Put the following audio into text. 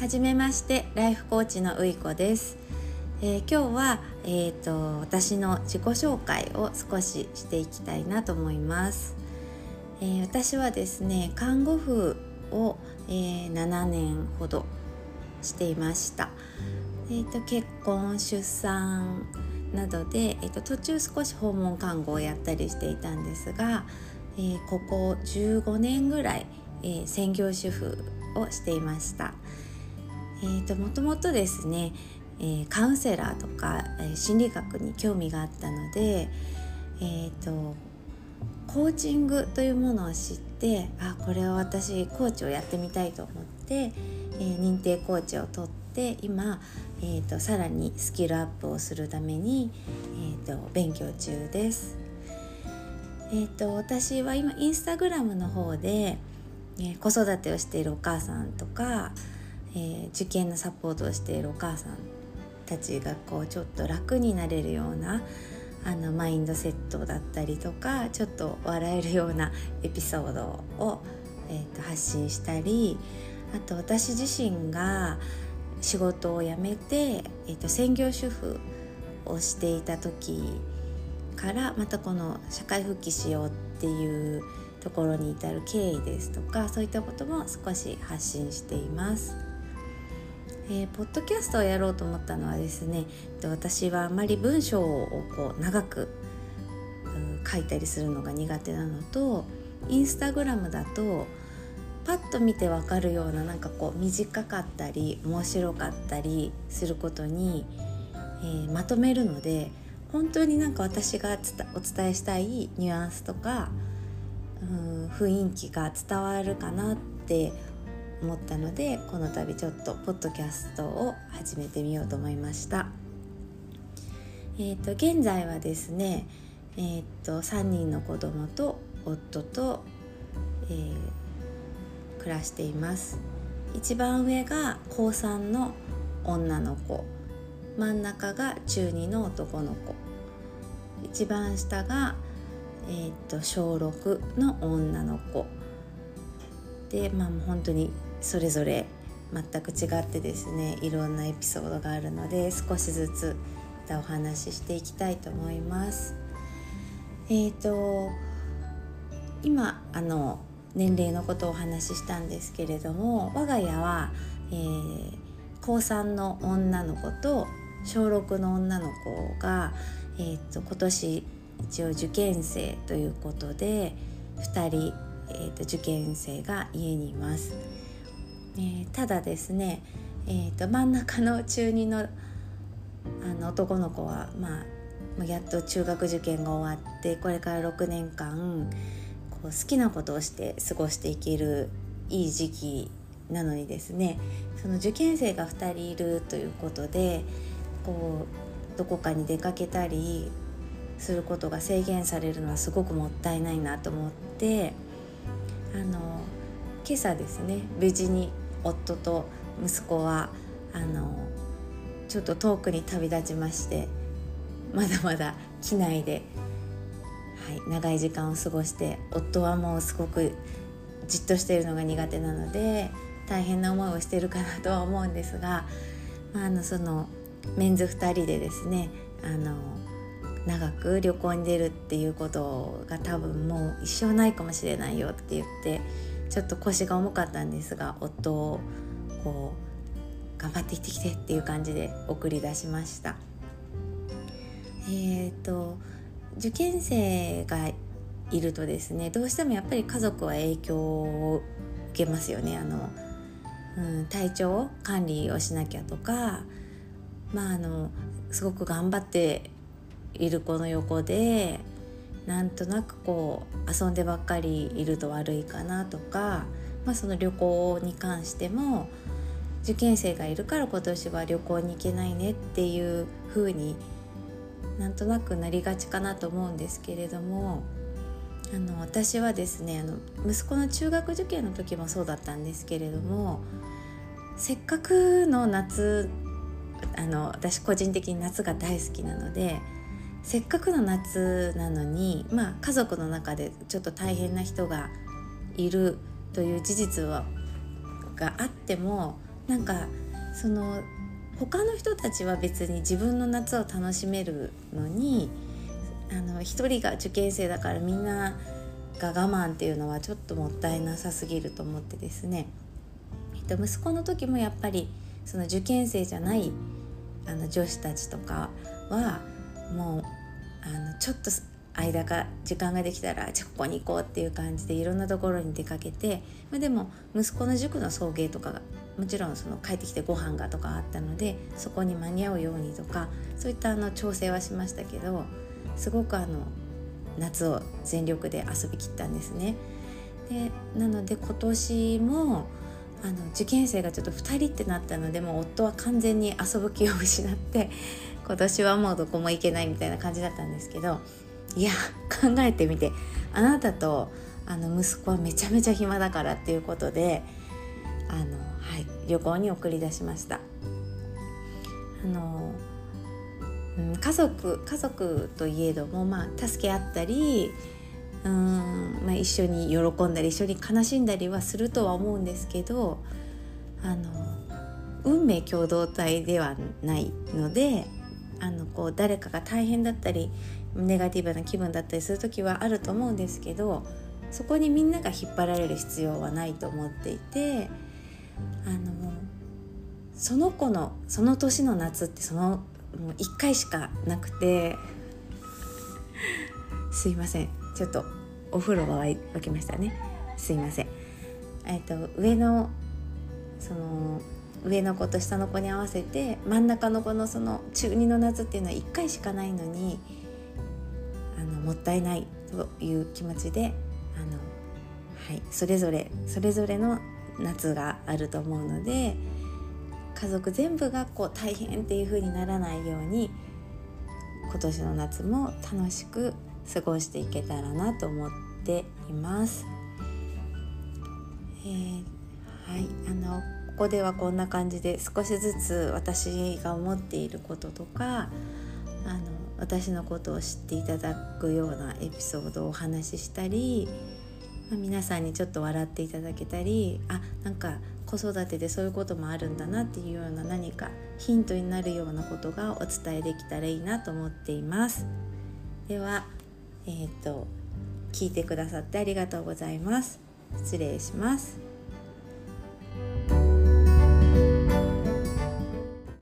はじめましてライフコーチのういこです、えー、今日は、えーと、私の自己紹介を少ししていきたいなと思います、えー、私はですね看護婦を、えー、7年ほどしていました、えーと、結婚出産などで、えーと、と途中少し訪問看護をやったりしていたんですが、えー、ここ15年ぐらい、えー、専業主婦をしていました。えーと、もともとですね、えー、カウンセラーとか、えー、心理学に興味があったので、えーと、コーチングというものを知ってあこれは私コーチをやってみたいと思って、えー、認定コーチを取って今、えーと、さらにスキルアップをするために、えー、と勉強中です。えー、と私は今インスタグラムの方で、えー、子育てをしているお母さんとかえー、受験のサポートをしているお母さんたちがこうちょっと楽になれるようなあのマインドセットだったりとかちょっと笑えるようなエピソードを、えー、と発信したりあと私自身が仕事を辞めて、えー、と専業主婦をしていた時からまたこの社会復帰しようっていうところに至る経緯ですとかそういったことも少し発信しています。えー、ポッドキャストをやろうと思ったのはですね私はあまり文章をこう長く書いたりするのが苦手なのとインスタグラムだとパッと見てわかるようななんかこう短かったり面白かったりすることに、えー、まとめるので本当になんか私がお伝えしたいニュアンスとかうん雰囲気が伝わるかなって思ったのでこの度ちょっとポッドキャストを始めてみようと思いました。えーと、現在はですね、えーと、3人の子供と夫と、えー、暮らしています一番上が高3の女の子真ん中が中2の男の子一番下が、えーと小6の女の子でまあもう本当にそれぞれ全く違ってですねいろんなエピソードがあるので少しずつまたお話ししていきたいと思います。え、ー、と今あの年齢のことをお話ししたんですけれども我が家は、えー、高3の女の子と小6の女の子が、えーと、今年一応受験生ということで2人、えーと受験生が家にいます。えー、ただですね、えーと、真ん中の中2のあの男の子は、まあ、やっと中学受験が終わってこれから6年間こう好きなことをして過ごしていけるいい時期なのにですねその受験生が2人いるということでこうどこかに出かけたりすることが制限されるのはすごくもったいないなと思ってあの今朝ですね無事に夫と息子はあのちょっと遠くに旅立ちましてまだまだ機内で、はい、長い時間を過ごして夫はもうすごくじっとしているのが苦手なので大変な思いをしてるかなとは思うんですが、まあ、あのそのメンズ2人でですねあの長く旅行に出るっていうことが多分もう一生ないかもしれないよって言ってちょっと腰が重かったんですが夫をこう頑張って行ってきてっていう感じで送り出しました。えっ、ー、と受験生がいるとですねどうしてもやっぱり家族は影響を受けますよね。あの、うん、体調管理をしなきゃとかまああのすごく頑張っている子の横でなんとなくこう遊んでばっかりいると悪いかなとか、まあ、その旅行に関しても受験生がいるから今年は旅行に行けないねっていう風になんとなくなりがちかなと思うんですけれどもあの私はですねあの息子の中学受験の時もそうだったんですけれどもせっかくの夏あの私個人的に夏が大好きなのでせっかくの夏なのに、まあ、家族の中でちょっと大変な人がいるという事実はがあってもなんかその他の人たちは別に自分の夏を楽しめるのにあの一人が受験生だからみんなが我慢っていうのはちょっともったいなさすぎると思ってですね、えっと、息子の時もやっぱりその受験生じゃないあの女子たちとかはもうあのちょっと間が時間ができたらじゃあここに行こうっていう感じでいろんなところに出かけて、まあ、でも息子の塾の送迎とかがもちろんその帰ってきてご飯がとかあったのでそこに間に合うようにとかそういったあの調整はしましたけどすごくあの夏を全力で遊びきったんですね。でなので今年もあの受験生がちょっと2人ってなったのでもう夫は完全に遊ぶ気を失って今年はもうどこも行けないみたいな感じだったんですけどいや考えてみてあなたとあの息子はめちゃめちゃ暇だからっていうことであの、はい、旅行に送り出しました。あのうん、家族家族といえども、まあ、助け合ったりうん、まあ、一緒に喜んだり一緒に悲しんだりはするとは思うんですけどあの運命共同体ではないのであのこう誰かが大変だったりネガティブな気分だったりする時はあると思うんですけどそこにみんなが引っ張られる必要はないと思っていてあのその子のその年の夏ってそのもう1回しかなくてすいません。ちょっとお風呂が沸きましたね。すいません。えっ、と上のその上の子と下の子に合わせて真ん中の子のその中2の夏っていうのは1回しかないのにあのもったいないという気持ちであの、はい、それぞれそれぞれの夏があると思うので家族全部がこう大変っていう風にならないように今年の夏も楽しく過ごしていけたらなと思っています。えー、はいあのここではこんな感じで少しずつ私が思っていることとかあの私のことを知っていただくようなエピソードをお話ししたり、まあ、皆さんにちょっと笑っていただけたりあなんか子育てでそういうこともあるんだなっていうような何かヒントになるようなことがお伝えできたらいいなと思っています。では、えーと、と聞いてくださってありがとうございます。失礼します。